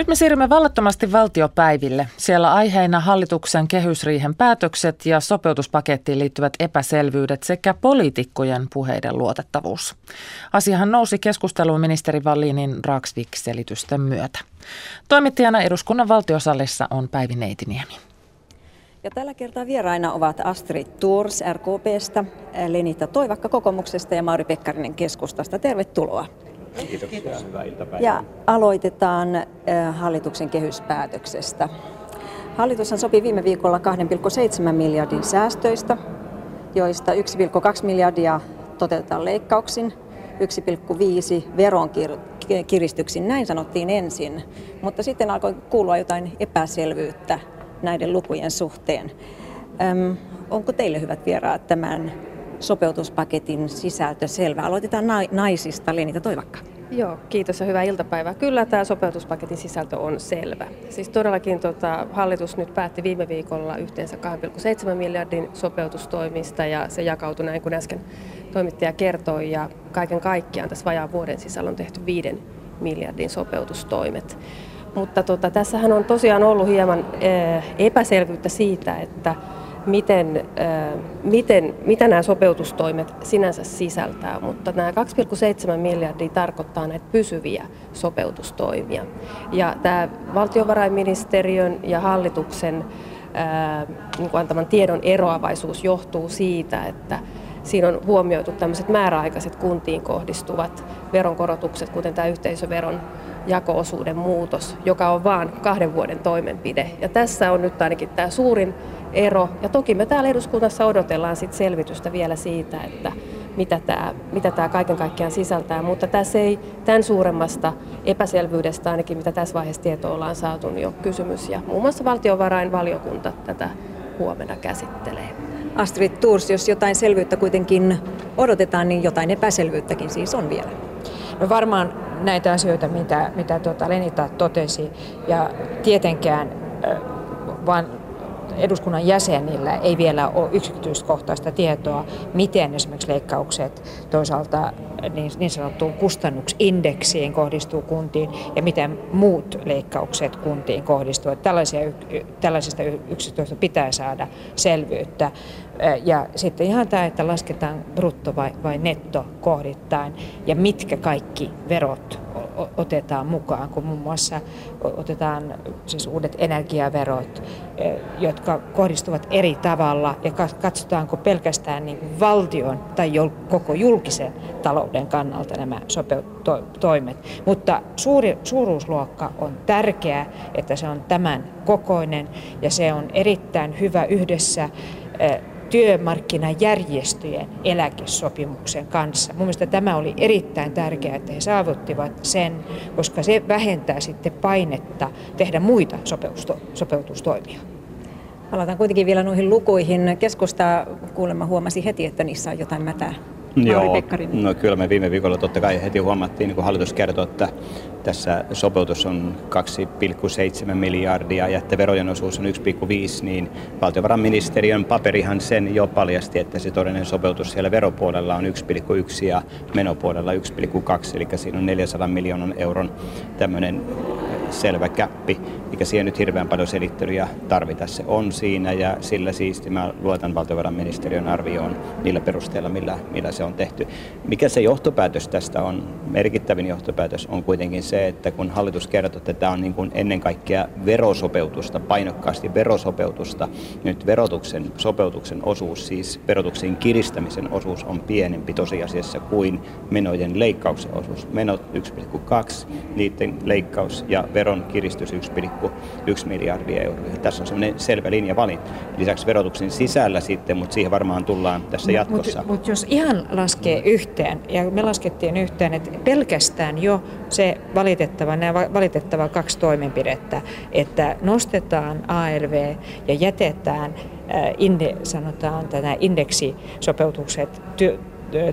Nyt me siirrymme vallattomasti valtiopäiville. Siellä aiheina hallituksen kehysriihen päätökset ja sopeutuspakettiin liittyvät epäselvyydet sekä poliitikkojen puheiden luotettavuus. Asiahan nousi keskusteluun ministeri Wallinin Raksvik-selitysten myötä. Toimittajana eduskunnan valtiosalissa on Päivi Neitiniemi. Ja tällä kertaa vieraina ovat Astrid Tours RKPstä, Lenita Toivakka kokoomuksesta ja Mauri Pekkarinen keskustasta. Tervetuloa. Kiitoksia, hyvää iltapäivää. Ja aloitetaan hallituksen kehyspäätöksestä. Hallitushan sopi viime viikolla 2,7 miljardin säästöistä, joista 1,2 miljardia toteutetaan leikkauksin, 1,5 veronkiristyksin, näin sanottiin ensin, mutta sitten alkoi kuulua jotain epäselvyyttä näiden lukujen suhteen. Öm, onko teille hyvät vieraat tämän sopeutuspaketin sisältö selvä? Aloitetaan naisista. Lenita Toivakka. Joo, kiitos ja hyvää iltapäivää. Kyllä tämä sopeutuspaketin sisältö on selvä. Siis todellakin tota, hallitus nyt päätti viime viikolla yhteensä 2,7 miljardin sopeutustoimista ja se jakautui näin kuin äsken toimittaja kertoi ja kaiken kaikkiaan tässä vajaan vuoden sisällä on tehty 5 miljardin sopeutustoimet. Mutta tota, tässähän on tosiaan ollut hieman ää, epäselvyyttä siitä, että miten, miten, mitä nämä sopeutustoimet sinänsä sisältää, mutta nämä 2,7 miljardia tarkoittaa näitä pysyviä sopeutustoimia. Ja tämä valtiovarainministeriön ja hallituksen ää, niin kuin antaman tiedon eroavaisuus johtuu siitä, että siinä on huomioitu tämmöiset määräaikaiset kuntiin kohdistuvat veronkorotukset, kuten tämä yhteisöveron jako-osuuden muutos, joka on vain kahden vuoden toimenpide. Ja tässä on nyt ainakin tämä suurin ero. Ja toki me täällä eduskunnassa odotellaan sit selvitystä vielä siitä, että mitä tämä, mitä tämä kaiken kaikkiaan sisältää, mutta tässä ei tämän suuremmasta epäselvyydestä ainakin, mitä tässä vaiheessa tietoa ollaan saatu, niin on kysymys. Ja muun muassa valtiovarainvaliokunta tätä huomenna käsittelee. Astrid Tours, jos jotain selvyyttä kuitenkin odotetaan, niin jotain epäselvyyttäkin siis on vielä. No varmaan näitä asioita, mitä, mitä tuota Lenita totesi, ja tietenkään vaan eduskunnan jäsenillä ei vielä ole yksityiskohtaista tietoa, miten esimerkiksi leikkaukset toisaalta niin, niin sanottuun kustannusindeksiin kohdistuu kuntiin ja miten muut leikkaukset kuntiin kohdistuvat. Tällaisia, tällaisista yksityiskohdista pitää saada selvyyttä. Ja sitten ihan tämä, että lasketaan brutto vai, vai netto kohdittain ja mitkä kaikki verot otetaan mukaan, kun muun muassa otetaan siis uudet energiaverot, e, jotka kohdistuvat eri tavalla ja katsotaanko pelkästään niin valtion tai koko julkisen talouden kannalta nämä sopeutoimet. Mutta suuri, suuruusluokka on tärkeä, että se on tämän kokoinen ja se on erittäin hyvä yhdessä e, työmarkkinajärjestöjen eläkesopimuksen kanssa. Mun mielestä tämä oli erittäin tärkeää, että he saavuttivat sen, koska se vähentää sitten painetta tehdä muita sopeutustoimia. Palataan kuitenkin vielä noihin lukuihin. Keskusta kuulemma huomasi heti, että niissä on jotain mätää. Joo, no kyllä me viime viikolla totta kai heti huomattiin, niin kuin hallitus kertoi, että tässä sopeutus on 2,7 miljardia ja että verojen osuus on 1,5, niin valtiovarainministeriön paperihan sen jo paljasti, että se todellinen sopeutus siellä veropuolella on 1,1 ja menopuolella 1,2, eli siinä on 400 miljoonan euron tämmöinen selvä käppi, eikä siihen nyt hirveän paljon selittelyjä tarvita. Se on siinä ja sillä siisti mä luotan valtiovarainministeriön arvioon niillä perusteilla, millä, millä se on tehty. Mikä se johtopäätös tästä on? Merkittävin johtopäätös on kuitenkin se, että kun hallitus kertoo, että tämä on niin kuin ennen kaikkea verosopeutusta, painokkaasti verosopeutusta, nyt verotuksen sopeutuksen osuus, siis verotuksen kiristämisen osuus on pienempi tosiasiassa kuin menojen leikkauksen osuus. Menot 1,2, niiden leikkaus ja veron kiristys 1,1 miljardia euroa. Tässä on semmoinen selvä linja valinta. Lisäksi verotuksen sisällä sitten, mutta siihen varmaan tullaan tässä jatkossa. Mutta mut jos ihan laskee yhteen, ja me laskettiin yhteen, että pelkästään jo se valitettava, nämä valitettava kaksi toimenpidettä, että nostetaan ALV ja jätetään inde, sanotaan tätä indeksisopeutukset työ,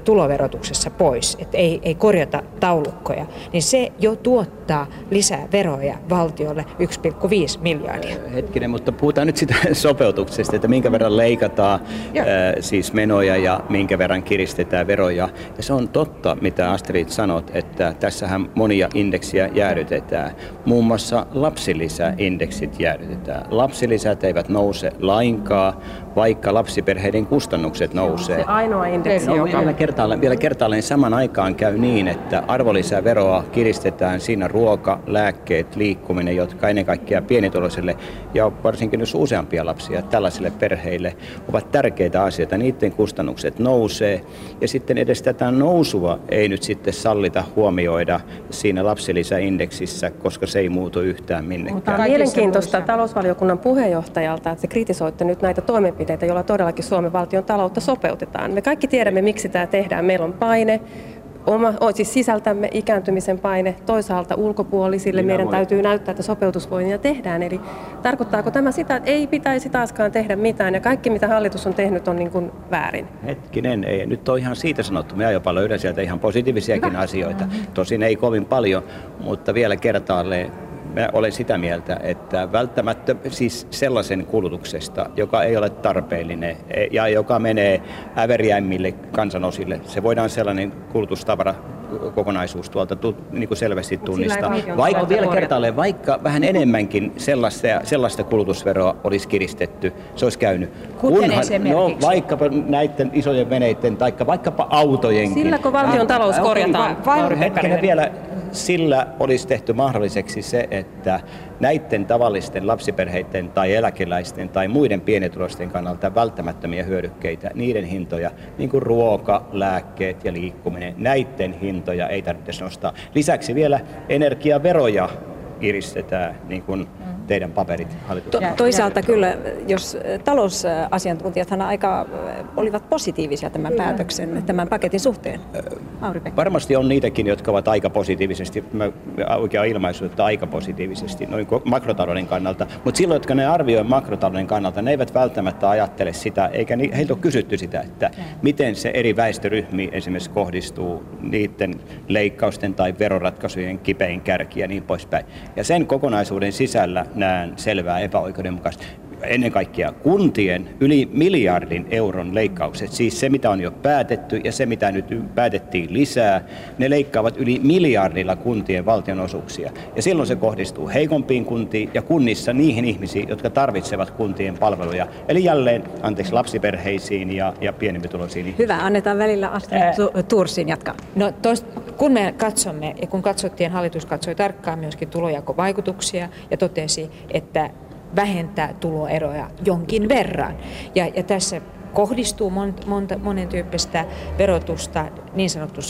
tuloverotuksessa pois, että ei, ei korjata taulukkoja, niin se jo tuottaa lisää veroja valtiolle 1,5 miljardia. Hetkinen, mutta puhutaan nyt sitä sopeutuksesta, että minkä verran leikataan ää, siis menoja ja minkä verran kiristetään veroja. Ja se on totta, mitä Astrid sanot, että tässähän monia indeksiä jäädytetään. Muun muassa lapsilisäindeksit jäädytetään. Lapsilisät eivät nouse lainkaan, vaikka lapsiperheiden kustannukset nousee. Se ainoa indeksi, joka... Vielä kertaalleen, vielä kertaalleen saman aikaan käy niin, että arvonlisäveroa kiristetään siinä ruoka, lääkkeet, liikkuminen, jotka ennen kaikkea pienituloisille ja varsinkin jos useampia lapsia tällaisille perheille ovat tärkeitä asioita. Niiden kustannukset nousee ja sitten edes tätä nousua ei nyt sitten sallita huomioida siinä lapsilisäindeksissä, koska se ei muutu yhtään minnekään. Mutta on mielenkiintoista talousvaliokunnan puheenjohtajalta, että se kritisoitte nyt näitä toimenpiteitä, joilla todellakin Suomen valtion taloutta sopeutetaan. Me kaikki tiedämme, miksi tämä tehdään. Meillä on paine, oma, siis sisältämme ikääntymisen paine, toisaalta ulkopuolisille Minä meidän voin. täytyy näyttää, että sopeutusvoimia tehdään. Eli tarkoittaako tämä sitä, että ei pitäisi taaskaan tehdä mitään ja kaikki mitä hallitus on tehnyt on niin kuin väärin? Hetkinen, ei. Nyt on ihan siitä sanottu. Me jopa löydän sieltä ihan positiivisiakin Hyvä. asioita. Tosin ei kovin paljon, mutta vielä kertaalleen Mä olen sitä mieltä, että välttämättä siis sellaisen kulutuksesta, joka ei ole tarpeellinen e, ja joka menee äveriäimmille kansanosille, se voidaan sellainen kulutustavara kokonaisuus tuolta tu, niin kuin selvästi tunnistaa. Vaikka vielä kertaalleen, vaikka vähän enemmänkin sellaista, sellaista kulutusveroa olisi kiristetty, se olisi käynyt. Kunhan, no, vaikkapa näiden isojen veneiden tai vaikkapa autojenkin. Silläkö valtion talous korjataan? Hetkinen vielä, sillä olisi tehty mahdolliseksi se, että näiden tavallisten lapsiperheiden tai eläkeläisten tai muiden pienituloisten kannalta välttämättömiä hyödykkeitä, niiden hintoja, niin kuin ruoka, lääkkeet ja liikkuminen, näiden hintoja ei tarvitse nostaa. Lisäksi vielä energiaveroja kiristetään, niin kuin teidän paperit To, toisaalta kyllä, jos talousasiantuntijathan aika olivat positiivisia tämän päätöksen, tämän paketin suhteen. Mauri Varmasti on niitäkin, jotka ovat aika positiivisesti, mä oikein ilmaisu, että aika positiivisesti noin makrotalouden kannalta, mutta silloin, jotka ne arvioivat makrotalouden kannalta, ne eivät välttämättä ajattele sitä, eikä heiltä ole kysytty sitä, että miten se eri väestöryhmi esimerkiksi kohdistuu niiden leikkausten tai veroratkaisujen kipein kärkiä ja niin poispäin. Ja sen kokonaisuuden sisällä näen selvää epäoikeudenmukaista ennen kaikkea kuntien yli miljardin euron leikkaukset, siis se mitä on jo päätetty ja se mitä nyt päätettiin lisää, ne leikkaavat yli miljardilla kuntien valtionosuuksia. Ja silloin se kohdistuu heikompiin kuntiin ja kunnissa niihin ihmisiin, jotka tarvitsevat kuntien palveluja. Eli jälleen, anteeksi, lapsiperheisiin ja, ja pienempituloisiin Hyvä, annetaan välillä Astrid Tursin jatkaa. No toist, kun me katsomme ja kun katsottiin, hallitus katsoi tarkkaan myöskin tulojakovaikutuksia ja totesi, että vähentää tuloeroja jonkin verran. Ja, ja tässä kohdistuu monta, monta, monen tyyppistä verotusta, niin sanottu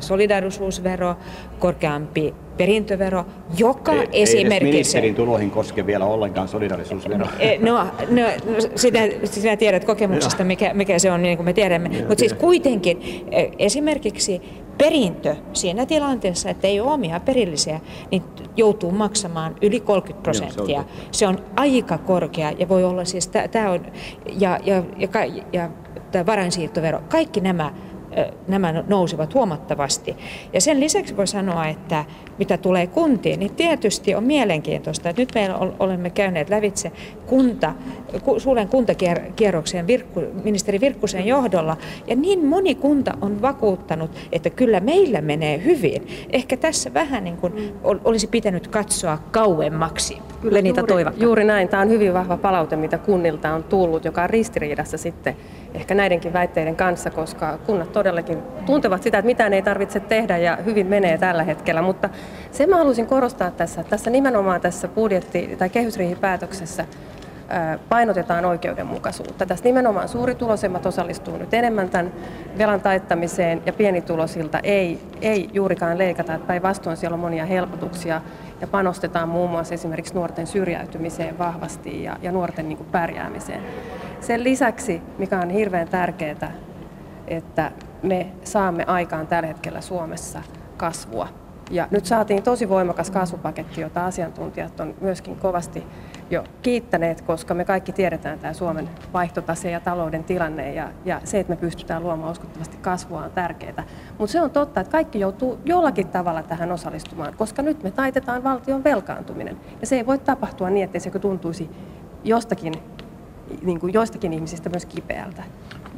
solidaarisuusvero, korkeampi perintövero, joka ei, esimerkiksi... Ei ministerin tuloihin koske vielä ollenkaan solidarisuusvero. E, no, no, no sitä, sinä tiedät kokemuksesta, mikä, mikä se on, niin kuin me tiedämme. Mutta siis kuitenkin e, esimerkiksi perintö siinä tilanteessa, että ei ole omia perillisiä, niin joutuu maksamaan yli 30 prosenttia. Joo, se, on se on aika korkea ja voi olla siis, tämä on, ja, ja, ja, ja tämä varainsiirtovero, kaikki nämä nämä nousevat huomattavasti. Ja sen lisäksi voi sanoa, että mitä tulee kuntiin, niin tietysti on mielenkiintoista, että nyt meillä olemme käyneet lävitse kunta, suuren kuntakierroksen Virkku, ministeri Virkkusen johdolla, ja niin moni kunta on vakuuttanut, että kyllä meillä menee hyvin. Ehkä tässä vähän niin kuin olisi pitänyt katsoa kauemmaksi. Kyllä niitä juuri, juuri näin. Tämä on hyvin vahva palaute, mitä kunnilta on tullut, joka on ristiriidassa sitten ehkä näidenkin väitteiden kanssa, koska kunnat todellakin tuntevat sitä, että mitään ei tarvitse tehdä ja hyvin menee tällä hetkellä. Mutta se mä haluaisin korostaa tässä, että tässä nimenomaan tässä budjetti- tai kehysriihipäätöksessä painotetaan oikeudenmukaisuutta. Tässä nimenomaan suurituloisemmat osallistuu nyt enemmän tämän velan taittamiseen ja pienitulosilta ei, ei juurikaan leikata. Päinvastoin siellä on monia helpotuksia ja panostetaan muun muassa esimerkiksi nuorten syrjäytymiseen vahvasti ja, ja nuorten niin pärjäämiseen. Sen lisäksi, mikä on hirveän tärkeää, että me saamme aikaan tällä hetkellä Suomessa kasvua Ja nyt saatiin tosi voimakas kasvupaketti, jota asiantuntijat on myöskin kovasti jo kiittäneet, koska me kaikki tiedetään tämä Suomen vaihtotase ja talouden tilanne ja, ja se, että me pystytään luomaan uskottavasti kasvua on tärkeää. Mutta se on totta, että kaikki joutuu jollakin tavalla tähän osallistumaan, koska nyt me taitetaan valtion velkaantuminen. Ja se ei voi tapahtua niin, että se tuntuisi jostakin, niin kuin joistakin ihmisistä myös kipeältä.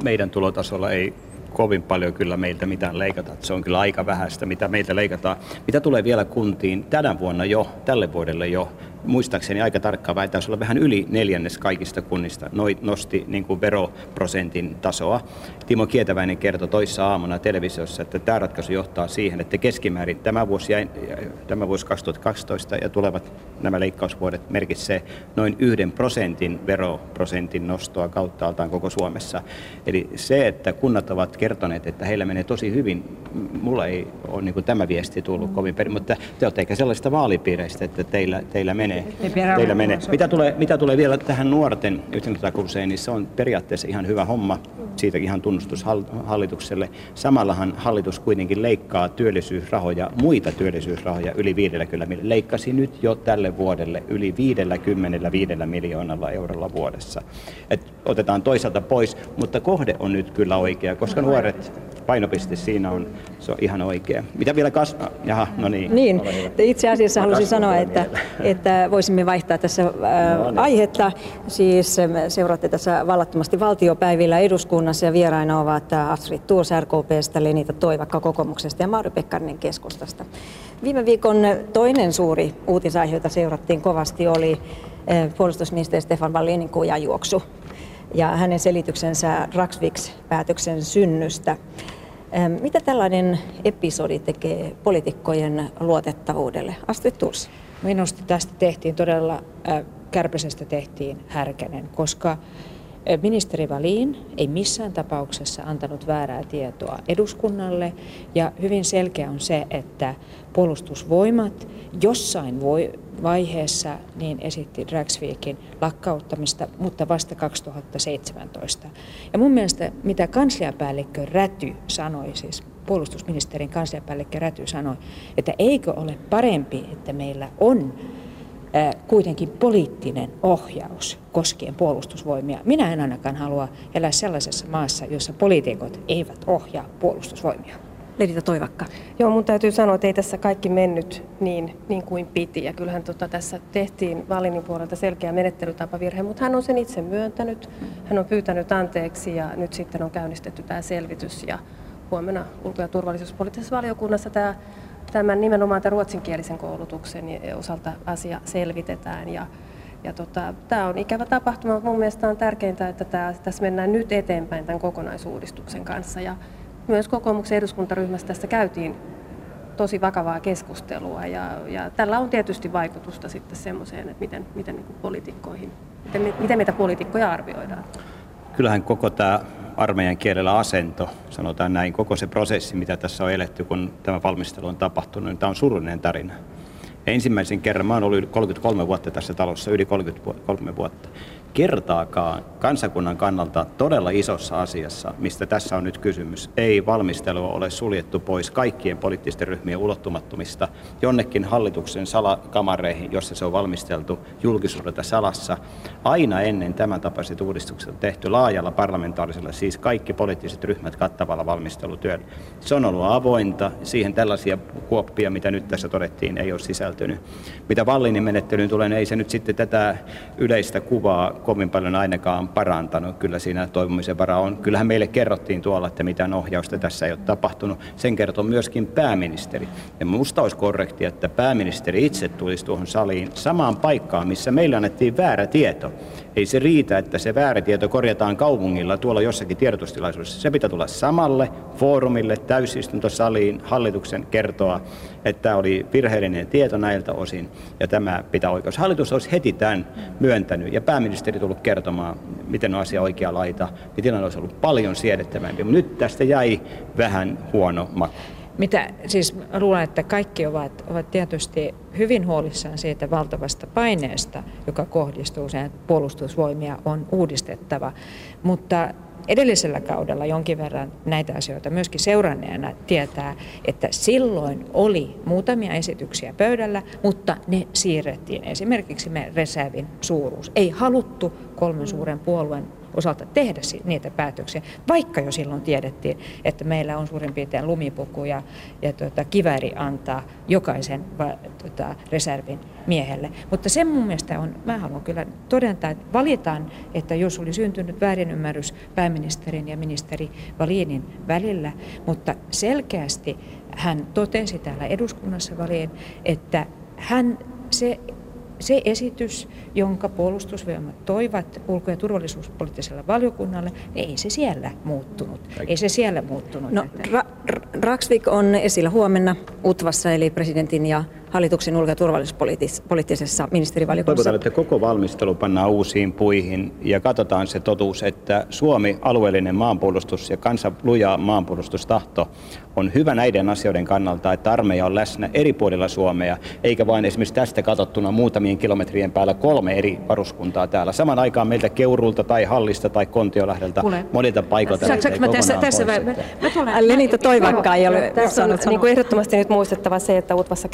Meidän tulotasolla ei kovin paljon kyllä meiltä mitään leikata. Se on kyllä aika vähäistä, mitä meiltä leikataan. Mitä tulee vielä kuntiin tänä vuonna jo, tälle vuodelle jo, muistaakseni aika tarkkaan väitän, olla vähän yli neljännes kaikista kunnista noi, nosti niin kuin veroprosentin tasoa. Timo Kietäväinen kertoi toissa aamuna televisiossa, että tämä ratkaisu johtaa siihen, että keskimäärin tämä vuosi, tämä vuosi 2012 ja tulevat nämä leikkausvuodet merkitsee noin yhden prosentin veroprosentin nostoa kauttaaltaan koko Suomessa. Eli se, että kunnat ovat kertoneet, että heillä menee tosi hyvin, mulla ei ole niin kuin tämä viesti tullut kovin perin, mutta te olette ehkä sellaista vaalipiireistä, että teillä, teillä menee menee. Teillä menee. Mitä tulee, mitä tulee vielä tähän nuorten yhteiskuntakurseen, niin se on periaatteessa ihan hyvä homma. Siitäkin ihan tunnustus hallitukselle. Samallahan hallitus kuitenkin leikkaa työllisyysrahoja, muita työllisyysrahoja yli 50 Leikkasi nyt jo tälle vuodelle yli 55 miljoonalla eurolla vuodessa. Et otetaan toisaalta pois, mutta kohde on nyt kyllä oikea, koska nuoret painopiste siinä on, se on ihan oikea. Mitä vielä kas... Jaha, no niin. Niin, itse asiassa halusin sanoa, että, että voisimme vaihtaa tässä no, niin. aihetta. Siis seuraatte tässä vallattomasti valtiopäivillä eduskunnassa ja vieraina ovat Astrid Tuurs RKPstä, Lenita Toivakka kokoomuksesta ja Mauri Pekkarinen keskustasta. Viime viikon toinen suuri uutisaihe, jota seurattiin kovasti, oli puolustusministeri Stefan Wallinin kujajuoksu ja hänen selityksensä Raksviks-päätöksen synnystä. Mitä tällainen episodi tekee poliitikkojen luotettavuudelle? Astrid Turs. Minusta tästä tehtiin todella, äh, Kärpäsestä tehtiin härkänen, koska Ministeri Valin ei missään tapauksessa antanut väärää tietoa eduskunnalle ja hyvin selkeä on se, että puolustusvoimat jossain voi, vaiheessa niin esitti Dragsvikin lakkauttamista, mutta vasta 2017. Ja mun mielestä mitä kansliapäällikkö Räty sanoi, siis puolustusministerin kansliapäällikkö Räty sanoi, että eikö ole parempi, että meillä on kuitenkin poliittinen ohjaus koskien puolustusvoimia. Minä en ainakaan halua elää sellaisessa maassa, jossa poliitikot eivät ohjaa puolustusvoimia. Ledita Toivakka. Joo, mun täytyy sanoa, että ei tässä kaikki mennyt niin, niin kuin piti. Ja kyllähän tota, tässä tehtiin Valinin puolelta selkeä menettelytapavirhe, mutta hän on sen itse myöntänyt. Hän on pyytänyt anteeksi ja nyt sitten on käynnistetty tämä selvitys. Ja huomenna ulko- ja turvallisuuspoliittisessa valiokunnassa tämä tämän nimenomaan tämän ruotsinkielisen koulutuksen osalta asia selvitetään. Ja, ja tota, tämä on ikävä tapahtuma, mutta mun mielestä on tärkeintä, että tämä, tässä mennään nyt eteenpäin tämän kokonaisuudistuksen kanssa. Ja myös kokoomuksen eduskuntaryhmässä tästä käytiin tosi vakavaa keskustelua ja, ja tällä on tietysti vaikutusta sitten semmoiseen, että miten, miten niin miten, miten meitä poliitikkoja arvioidaan. Kyllähän koko tämä armeijan kielellä asento, sanotaan näin, koko se prosessi, mitä tässä on eletty, kun tämä valmistelu on tapahtunut, niin tämä on surullinen tarina. Ensimmäisen kerran, mä olen ollut 33 vuotta tässä talossa, yli 33 vuotta kertaakaan kansakunnan kannalta todella isossa asiassa, mistä tässä on nyt kysymys, ei valmistelua ole suljettu pois kaikkien poliittisten ryhmien ulottumattomista jonnekin hallituksen salakamareihin, jossa se on valmisteltu julkisuudelta salassa. Aina ennen tämän tapaiset uudistukset on tehty laajalla parlamentaarisella, siis kaikki poliittiset ryhmät kattavalla valmistelutyöllä. Se on ollut avointa, siihen tällaisia kuoppia, mitä nyt tässä todettiin, ei ole sisältynyt. Mitä Vallinin menettelyyn tulee, niin ei se nyt sitten tätä yleistä kuvaa kovin paljon ainakaan parantanut. Kyllä siinä toivomisen varaa on. Kyllähän meille kerrottiin tuolla, että mitään ohjausta tässä ei ole tapahtunut. Sen kertoo myöskin pääministeri. Ja minusta olisi korrekti, että pääministeri itse tulisi tuohon saliin samaan paikkaan, missä meille annettiin väärä tieto. Ei se riitä, että se väärä tieto korjataan kaupungilla tuolla jossakin tiedotustilaisuudessa. Se pitää tulla samalle foorumille, täysistuntosaliin, hallituksen kertoa, että tämä oli virheellinen tieto näiltä osin ja tämä pitää oikeus. Hallitus olisi heti tämän myöntänyt ja pääministeri tullut kertomaan, miten on asia oikea laita, niin tilanne olisi ollut paljon siedettävämpi. Mutta nyt tästä jäi vähän huono maku. Mitä, siis luulen, että kaikki ovat, ovat tietysti hyvin huolissaan siitä valtavasta paineesta, joka kohdistuu siihen, että puolustusvoimia on uudistettava. Mutta edellisellä kaudella jonkin verran näitä asioita myöskin seuranneena tietää, että silloin oli muutamia esityksiä pöydällä, mutta ne siirrettiin. Esimerkiksi me reservin suuruus. Ei haluttu kolmen suuren puolueen osalta tehdä niitä päätöksiä, vaikka jo silloin tiedettiin, että meillä on suurin piirtein lumipuku ja, ja tuota, kiväri antaa jokaisen va, tuota, reservin miehelle. Mutta sen mun mielestä on, mä haluan kyllä todentaa, että valitaan, että jos oli syntynyt väärinymmärrys pääministerin ja ministeri Valinin välillä, mutta selkeästi hän totesi täällä eduskunnassa Valin, että hän se se esitys, jonka puolustusvoimat toivat ulko- ja turvallisuuspoliittiselle valiokunnalle, niin ei se siellä muuttunut. Ei se siellä muuttunut. No, Ra- Raksvik on esillä huomenna UTVassa, eli presidentin ja hallituksen ulko- ja turvallisuuspoliittisessa ministerivaliokunnassa. Toivotaan, että koko valmistelu pannaan uusiin puihin ja katsotaan se totuus, että Suomi, alueellinen maanpuolustus ja kansan luja maanpuolustustahto on hyvä näiden asioiden kannalta, että armeija on läsnä eri puolilla Suomea, eikä vain esimerkiksi tästä katsottuna muutamien kilometrien päällä kolme eri varuskuntaa täällä. Saman aikaan meiltä Keurulta tai Hallista tai Kontiolähdeltä monilta paikoilta. Saanko mä tässä, tässä mä, mä, mä Lenita Toivakka ei ole Tässä on niin kuin ehdottomasti nyt muistettava se, että UTVassa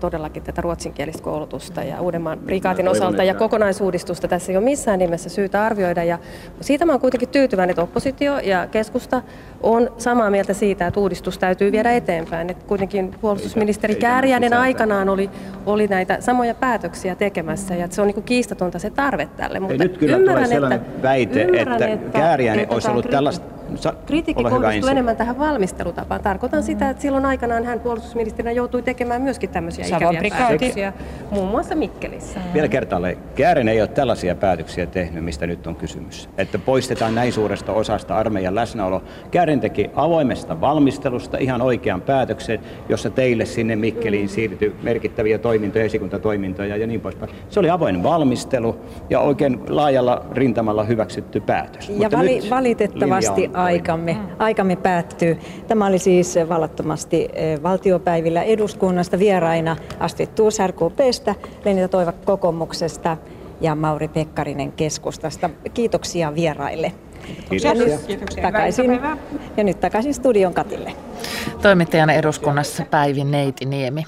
todellakin tätä ruotsinkielistä koulutusta ja Uudenmaan prikaatin osalta ja kokonaisuudistusta tässä ei ole missään nimessä syytä arvioida. Ja siitä mä oon kuitenkin tyytyväinen, että oppositio ja keskusta on samaa mieltä siitä, että uudistus täytyy viedä eteenpäin. Että kuitenkin puolustusministeri Kääriäinen aikanaan oli, oli näitä samoja päätöksiä tekemässä ja se on niin kiistatonta se tarve tälle. Mutta Ei, nyt kyllä ymmärrän, tulee sellainen että, väite, että, että Kääriäinen että olisi ollut tällaista Kritiikki kohdistuu enemmän tähän valmistelutapaan. Tarkoitan mm. sitä, että silloin aikanaan hän puolustusministerinä joutui tekemään myöskin tämmöisiä Savon ikäviä päätöksiä, muun muassa Mikkelissä. Mm. Vielä kertaalleen, Käärin ei ole tällaisia päätöksiä tehnyt, mistä nyt on kysymys. Että poistetaan näin suuresta osasta armeijan läsnäolo. Käärin teki avoimesta valmistelusta ihan oikean päätöksen, jossa teille sinne Mikkeliin siirtyi merkittäviä toimintoja, esikuntatoimintoja ja niin poispäin. Se oli avoin valmistelu ja oikein laajalla rintamalla hyväksytty päätös. Ja Mutta vali- valitettavasti aikamme, mm. aikamme päättyy. Tämä oli siis vallattomasti eh, valtiopäivillä eduskunnasta vieraina Astrid Tuus RKPstä, Lenita Toiva kokoomuksesta ja Mauri Pekkarinen keskustasta. Kiitoksia vieraille. Kiitoksia. Ja nyt, takaisin, ja nyt takaisin studion Katille. Toimittajana eduskunnassa Päivi Neiti Niemi.